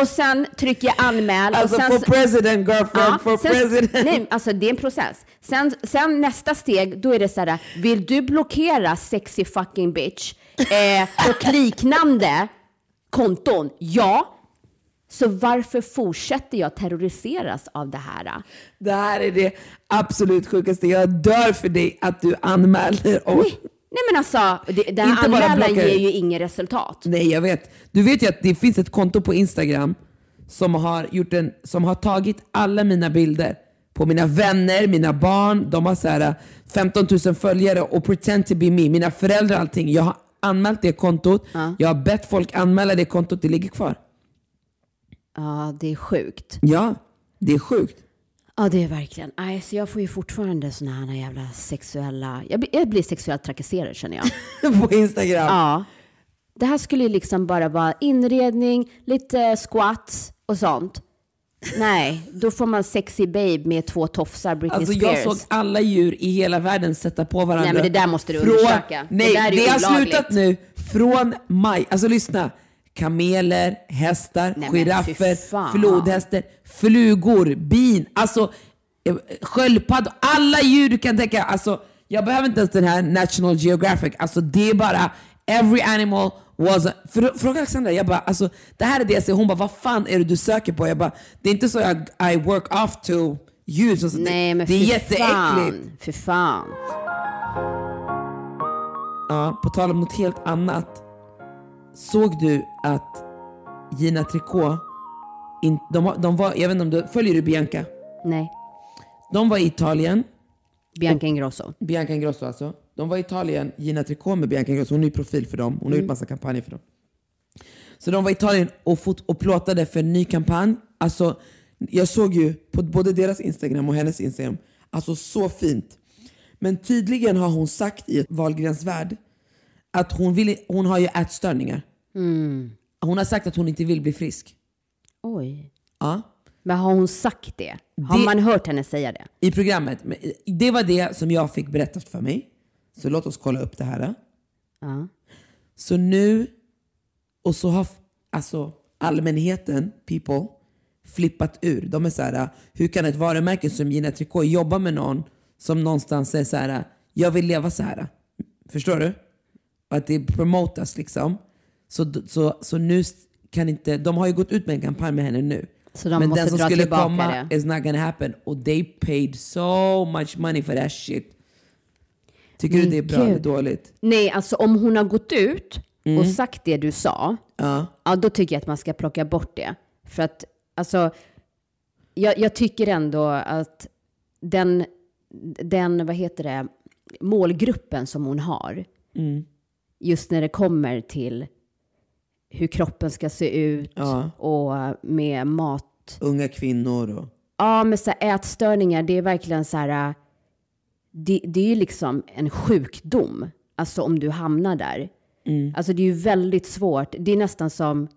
Och sen trycker jag anmäl. Alltså och sen, for president girlfriend, Ja, for sen, president. Nej, alltså det är en process. Sen, sen nästa steg, då är det så här, vill du blockera sexy fucking bitch eh, och liknande konton? Ja. Så varför fortsätter jag terroriseras av det här? Det här är det absolut sjukaste. Jag dör för dig att du anmäler. Och... Nej, nej men alltså, det, den här Inte bara anmälan ger ju inget resultat. Nej, jag vet. Du vet ju att det finns ett konto på Instagram som har, gjort en, som har tagit alla mina bilder på mina vänner, mina barn. De har så här 15 000 följare och pretend to be me. Mina föräldrar och allting. Jag har anmält det kontot. Jag har bett folk anmäla det kontot. Det ligger kvar. Ja, det är sjukt. Ja, det är sjukt. Ja, det är verkligen. Nej, så jag får ju fortfarande såna här jävla sexuella... Jag blir, jag blir sexuellt trakasserad känner jag. på Instagram. Ja. Det här skulle ju liksom bara vara inredning, lite squats och sånt. Nej, då får man sexy babe med två tofsar, Britney Alltså Spears. jag såg alla djur i hela världen sätta på varandra. Nej, men det där måste du Från- undersöka. Det Nej, där är det, har slutat nu. Från maj. Alltså lyssna. Kameler, hästar, Nej, giraffer, flodhästar, flugor, bin, alltså eh, sköldpaddor. Alla djur du kan tänka. Alltså, jag behöver inte ens den här National Geographic. Alltså det är bara every animal was... A, fråga Alexandra, jag bara alltså det här är det jag ser. Hon bara vad fan är det du söker på? Jag bara det är inte så jag I work off to use. Alltså, Nej, det, men det är fy jätteäckligt. Fy fan. Ja, på tal om något helt annat. Såg du att Gina Tricot, in, de, de var, jag vet inte om du, följer du Bianca? Nej. De var i Italien, Bianca Ingrosso. Bianca Ingrosso alltså. De var i Italien, Gina Tricot med Bianca Ingrosso, hon är ju profil för dem. Hon har gjort massa kampanjer för dem. Så de var i Italien och, fot, och plåtade för en ny kampanj. Alltså, jag såg ju på både deras Instagram och hennes Instagram, alltså så fint. Men tydligen har hon sagt i Wahlgrens värld att hon, vill, hon har ju ätstörningar. Hon har sagt att hon inte vill bli frisk. Oj. Ja. Men har hon sagt det? Har Det- man hört henne säga det? I programmet. Men Det var det som jag fick berättat för mig. Så låt oss kolla upp det här. Ja. Så nu, och så har alltså, allmänheten, people, flippat ur. De är så här, hur kan ett varumärke som Gina Tricot jobba med någon som någonstans säger så här, jag vill leva så här. Förstår du? Och att det promotas liksom. Så, så, så nu kan inte, de har ju gått ut med en kampanj med henne nu. Så de Men måste den som dra skulle komma det. is not gonna happen. Och they paid so much money for that shit. Tycker du Men det är bra eller gud. dåligt? Nej, alltså om hon har gått ut och sagt det du sa, Ja. ja då tycker jag att man ska plocka bort det. För att, alltså, jag, jag tycker ändå att den, den, vad heter det, målgruppen som hon har, just när det kommer till hur kroppen ska se ut Ja. och med mat Unga kvinnor och... Ja, med så här ätstörningar, det är verkligen så här... Det, det är ju liksom en sjukdom, alltså om du hamnar där. Mm. Alltså det är ju väldigt svårt. Det är nästan som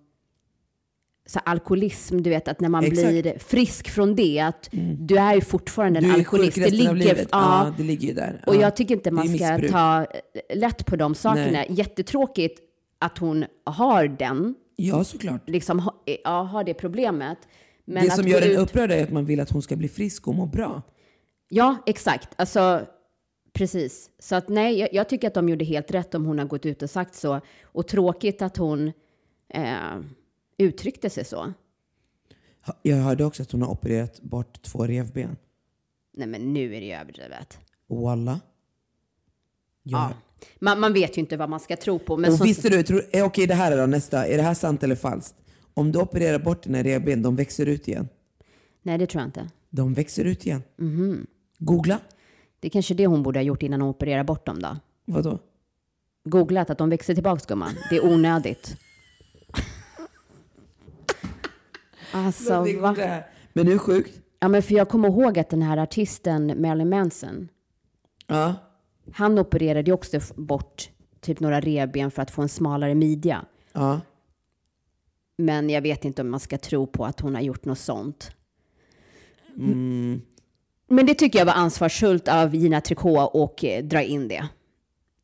så alkoholism, du vet att när man Exakt. blir frisk från det, att du är ju fortfarande en alkoholist. av livet. ja, Ja, det ligger ju där. och Ja. jag tycker inte Det man ska missbruk. ta eh, lätt på de sakerna. Nej. Jättetråkigt att hon har den Ja, såklart. liksom, ha, ja, har det problemet. Men det som gör en upprörd är att man vill att hon ska bli frisk och må bra. Ja, exakt. Alltså, precis. Så att nej, jag, jag tycker att de gjorde helt rätt om hon har gått ut och sagt så. Och tråkigt att hon eh, uttryckte sig så. Jag hörde också att hon har opererat bort två revben. Nej, men nu är det ju överdrivet. Walla. Ja. Man, man vet ju inte vad man ska tro på. Men och som, visste du, tror, eh, okej det här är då nästa, är det här sant eller falskt? Om du opererar bort dina revben, de växer ut igen. Nej, det tror jag inte. De växer ut igen. Mhm. Googla. Det är kanske det hon borde ha gjort innan hon opererade bort dem då. Vadå? Googlat att de växer tillbaka gumman. Det är onödigt. Alltså, Men va? Men hur sjukt? Ja, men för jag kommer ihåg att den här artisten Marilyn Manson, Ja. han opererade ju också bort typ några revben för att få en smalare midja. Ja. Men jag vet inte om man ska tro på att hon har gjort något sånt. Mm. Men det tycker jag var ansvarsfullt av Gina Tricot och eh, dra in det.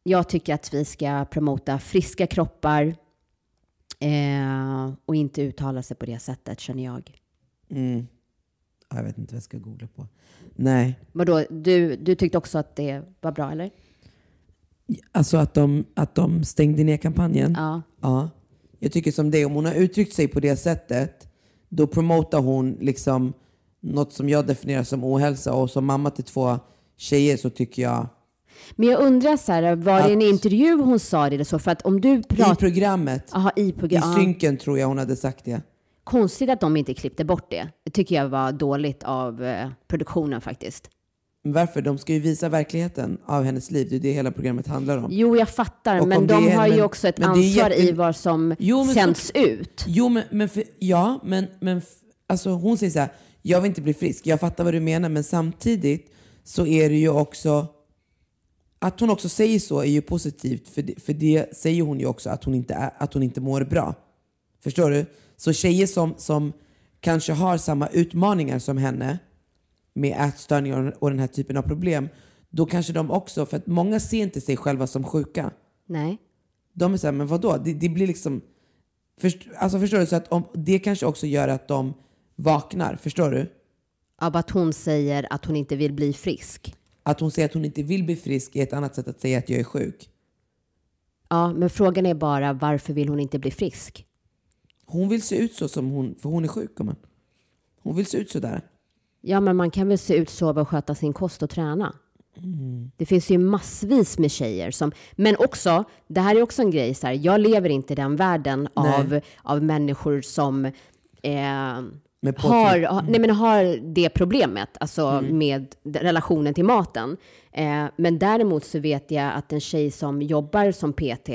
Jag tycker att vi ska promota friska kroppar eh, och inte uttala sig på det sättet, känner jag. Mm. Ja, Jag vet inte vad jag ska googla på. Nej. Vadå, du, du tyckte också att det var bra, eller? Alltså att de, att de stängde ner kampanjen? Ja. Ja. Jag tycker som det, om hon har uttryckt sig på det sättet, då promotar hon liksom något som jag definierar som ohälsa. Och som mamma till två tjejer så tycker jag, Men jag undrar så här, var det en Att- intervju hon sa det eller så? För att om du i pratar... programmet, Aha, i i program. synken tror jag hon hade sagt det. Konstigt att de inte klippte bort det. Det tycker jag var dåligt av eh, produktionen faktiskt. Men Varför? De ska ju visa verkligheten av hennes liv. Det är det hela programmet handlar om. Jo, jag fattar, Och men de är- har ju men- också ett ansvar jätte- i vad som Jo, sänds så- ut. Jo, men, men för, ja, men, men alltså hon säger så här, jag vill inte bli frisk. Jag fattar vad du menar, men samtidigt så är det ju också, att hon också säger så är ju positivt, för det, för det säger hon ju också att hon inte, är, att hon inte mår bra. Förstår du? Så tjejer som, som kanske har samma utmaningar som henne med ätstörningar och den här typen av problem, då kanske de också, för att många ser inte sig själva som sjuka. Nej. De är såhär, men vadå? Det, det blir liksom... Först, alltså förstår du? Så att om, det kanske också gör att de vaknar. Förstår du? Av att hon säger att hon inte vill bli frisk. Att hon säger att hon inte vill bli frisk är ett annat sätt att säga att jag är sjuk. Ja, men frågan är bara varför vill hon inte bli frisk? Hon vill se ut så som hon, för hon är sjuk. gumman. Hon vill se ut så där. Ja, men man kan väl se ut, sova och sköta sin kost och träna. Det finns ju massvis med tjejer som, men också, det här är också en grej, så här, jag lever inte i den världen av, av människor som eh, har, påtryck. har, nej men har det problemet, alltså med d- relationen till maten. Eh, men däremot så vet jag att en tjej som jobbar som PT,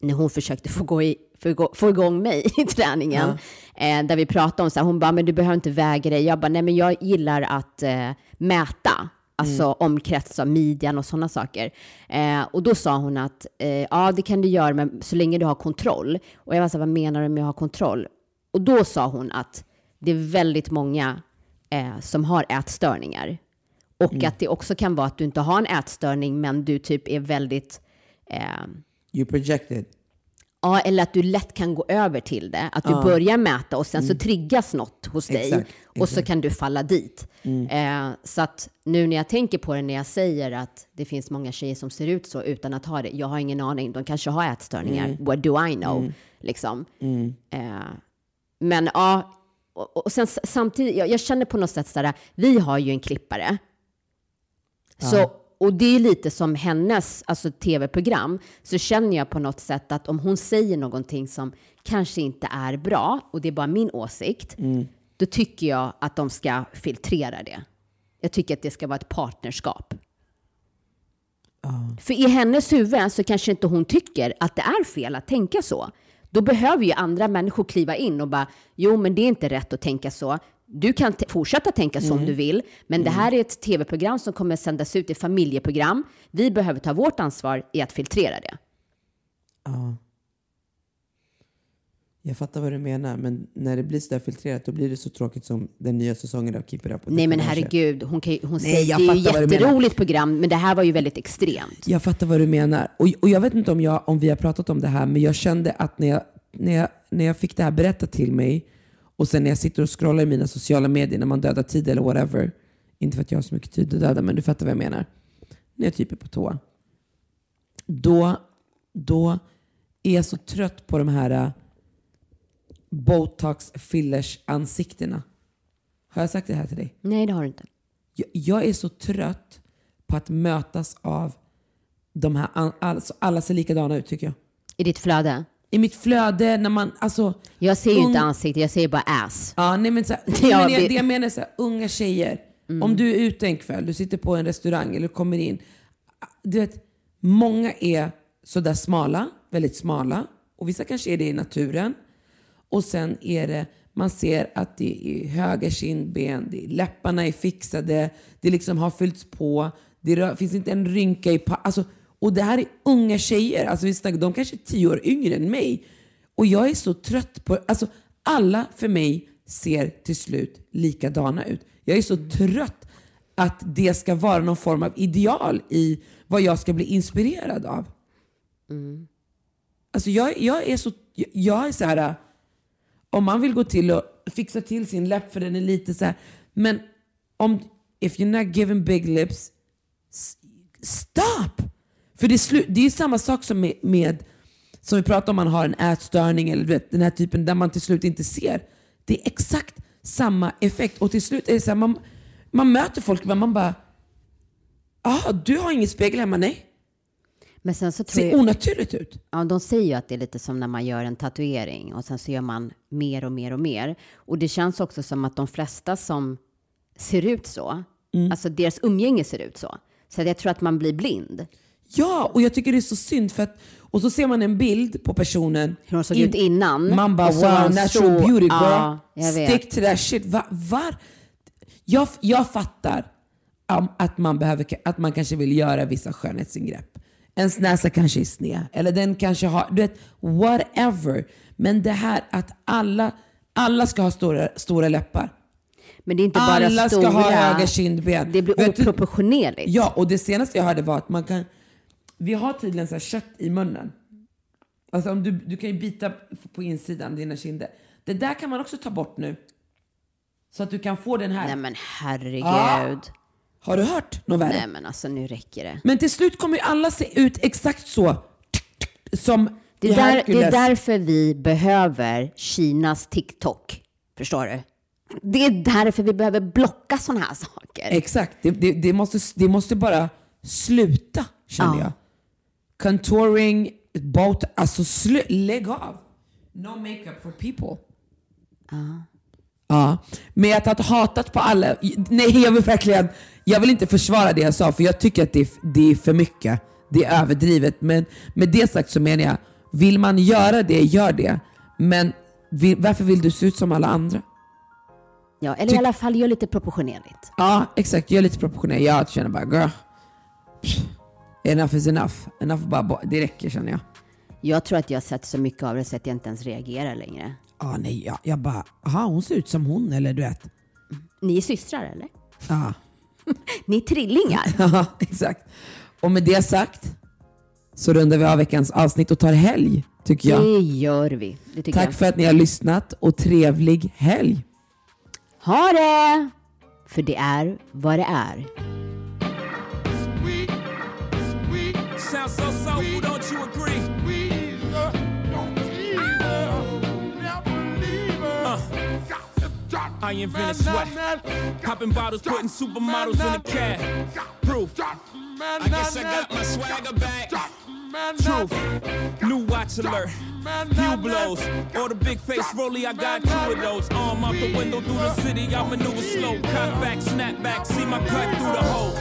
när hon försökte få, gå i, få, få igång mig i träningen, eh, där vi pratade om så här, hon bara, men du behöver inte väga dig. Jag bara, nej men jag gillar att eh, mäta, alltså omkrets av midjan och sådana saker. Eh, och då sa hon att, eh, ja det kan du göra, men så länge du har kontroll. Och jag var så här, vad menar du med att ha kontroll? Och då sa hon att det är väldigt många eh, som har ätstörningar. Och att det också kan vara att du inte har en ätstörning, men du typ är väldigt eh, You projected. Ja, eller att du lätt kan gå över till det. Att du börjar mäta och sen så triggas något hos dig Exakt, och så kan du falla dit. Eh, så att nu när jag tänker på det, när jag säger att det finns många tjejer som ser ut så utan att ha det. Jag har ingen aning, de kanske har ätstörningar. What do I know? Liksom. Eh, men ja, och, och sen samtidigt, jag, jag känner på något sätt sådär, vi har ju en klippare. Så, och det är lite som hennes alltså, tv-program, så känner jag på något sätt att om hon säger någonting som kanske inte är bra, och det är bara min åsikt, då tycker jag att de ska filtrera det. Jag tycker att det ska vara ett partnerskap. För i hennes huvud så kanske inte hon tycker att det är fel att tänka så. Då behöver ju andra människor kliva in och bara, jo men det är inte rätt att tänka så. Du kan fortsätta tänka så om du vill, men det här är ett tv-program som kommer sändas ut i familjeprogram. Vi behöver ta vårt ansvar i att filtrera det. Ja. Jag fattar vad du menar, men när det blir så där filtrerat då blir det så tråkigt som den nya säsongen av Keep It Up. Nej men herregud, hon, kan, hon Nej, säger, det är ju jätteroligt program, men det här var ju väldigt extremt. Jag fattar vad du menar. Och, och jag vet inte om, jag, om vi har pratat om det här, men jag kände att när jag, när, jag, när jag fick det här berättat till mig och sen när jag sitter och scrollar i mina sociala medier när man dödar tid eller whatever. Inte för att jag har så mycket tid att döda, men du fattar vad jag menar. När jag typ är på toa. Då, då är jag så trött på de här botox fillers ansiktena. Har jag sagt det här till dig? Nej, det har du inte. Jag, jag är så trött på att mötas av de här, alltså alla ser likadana ut tycker jag. I ditt flöde? I mitt flöde när man, alltså. Jag ser ju inte ansiktet, jag ser bara ass. Ja, nej men så här, Ja, men jag, Mm. det jag menar är så här, unga tjejer. Om du är ute en kväll, du sitter på en restaurang eller kommer in. Du vet, många är sådär smala, väldigt smala. Och vissa kanske är det i naturen. Och sen är det, man ser att det är höga kindben, det är, läpparna är fixade, det liksom har fyllts på, det rör, finns inte en rynka i pa- alltså, Och det här är unga tjejer, alltså vi snackar, de kanske är tio år yngre än mig. Och jag är så trött på, alltså alla för mig ser till slut likadana ut. Jag är så trött att det ska vara någon form av ideal i vad jag ska bli inspirerad av. Alltså jag, jag är så, jag är så här, om man vill gå till och fixa till sin läpp för den är lite så här, men om, if you're not giving big lips, stop! För det är, slu, det är samma sak som med, med, som vi pratar om man har en ätstörning eller vet, den här typen där man till slut inte ser. Det är exakt samma effekt och till slut är det så här, man, man möter folk men man bara, ah du har ingen spegel hemma, nej. Men sen så tror Ser jag, onaturligt ut. ja, de säger ju att det är lite som när man gör en tatuering och sen så gör man mer och mer och mer. Och det känns också som att de flesta som ser ut så, Mm. alltså deras umgänge ser ut så. Så jag tror att man blir blind. Ja, och jag tycker det är så synd för att, och så ser man en bild på personen. Hur hon såg in- ut innan. Man bara wow, natural så- beauty girl. Ja. Stick to that shit. Va, var? Jag, jag fattar um, att, man behöver, att man kanske vill göra vissa skönhetsingrepp. Ens näsa kanske är sned. Eller den kanske har, du vet, whatever. Men det här att alla, alla ska ha stora, stora läppar. Men det är inte bara Alla stora. ska ha höga kindben. Det blir Vet du- oproportionerligt. Ja, och det senaste jag hörde var att man kan... Vi har tydligen så här kött i munnen. Alltså om du, du kan ju bita på insidan, dina kinder. Det där kan man också ta bort nu. Så att du kan få den här. Nej men herregud. Ah. Har du hört något värre? Nej men alltså nu räcker det. Men till slut kommer ju alla se ut exakt så. Som Det är, där, det är därför vi behöver Kinas TikTok. Förstår du? Det är därför vi behöver blocka sådana här saker. Exakt. Det, det, det, måste, det måste bara sluta, känner Ja. jag. Contouring, bot, alltså slu, lägg av. No makeup for people. Ja. Med att ha hatat på alla. Nej, jag vill verkligen, jag vill inte försvara det jag sa för jag tycker att det är, det är för mycket. Det är överdrivet. Men med det sagt så menar jag, vill man göra det, gör det. Men vill, varför vill du se ut som alla andra? Ja, eller i alla fall gör lite proportionerligt. Ja, exakt. Är lite proportionell. Jag känner bara, girl. Enough is enough. Enough bara, det räcker känner jag. Jag tror att jag har sett så mycket av det så att jag inte ens reagerar längre. Ah, nej, jag, jag bara, aha, hon ser ut som hon, eller du vet. Ni är systrar eller? Ja. Ni är trillingar. Ja, exakt. Och med det sagt så rundar vi av veckans avsnitt och tar helg, tycker jag. Det gör vi. Det tycker Tack jag. för att ni har lyssnat och trevlig helg. Ha det! För det är vad det är. I invented sweat. Popping bottles, putting supermodels in a cab. Proof. I guess I got my swagger back. Truth. New watch alert. Hue blows. Or the big face rolly, I got two of those. Arm out the window through the city, I maneuver slow. Cock back, snap back, see my cut through the hole.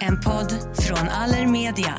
En podd från Allermedia.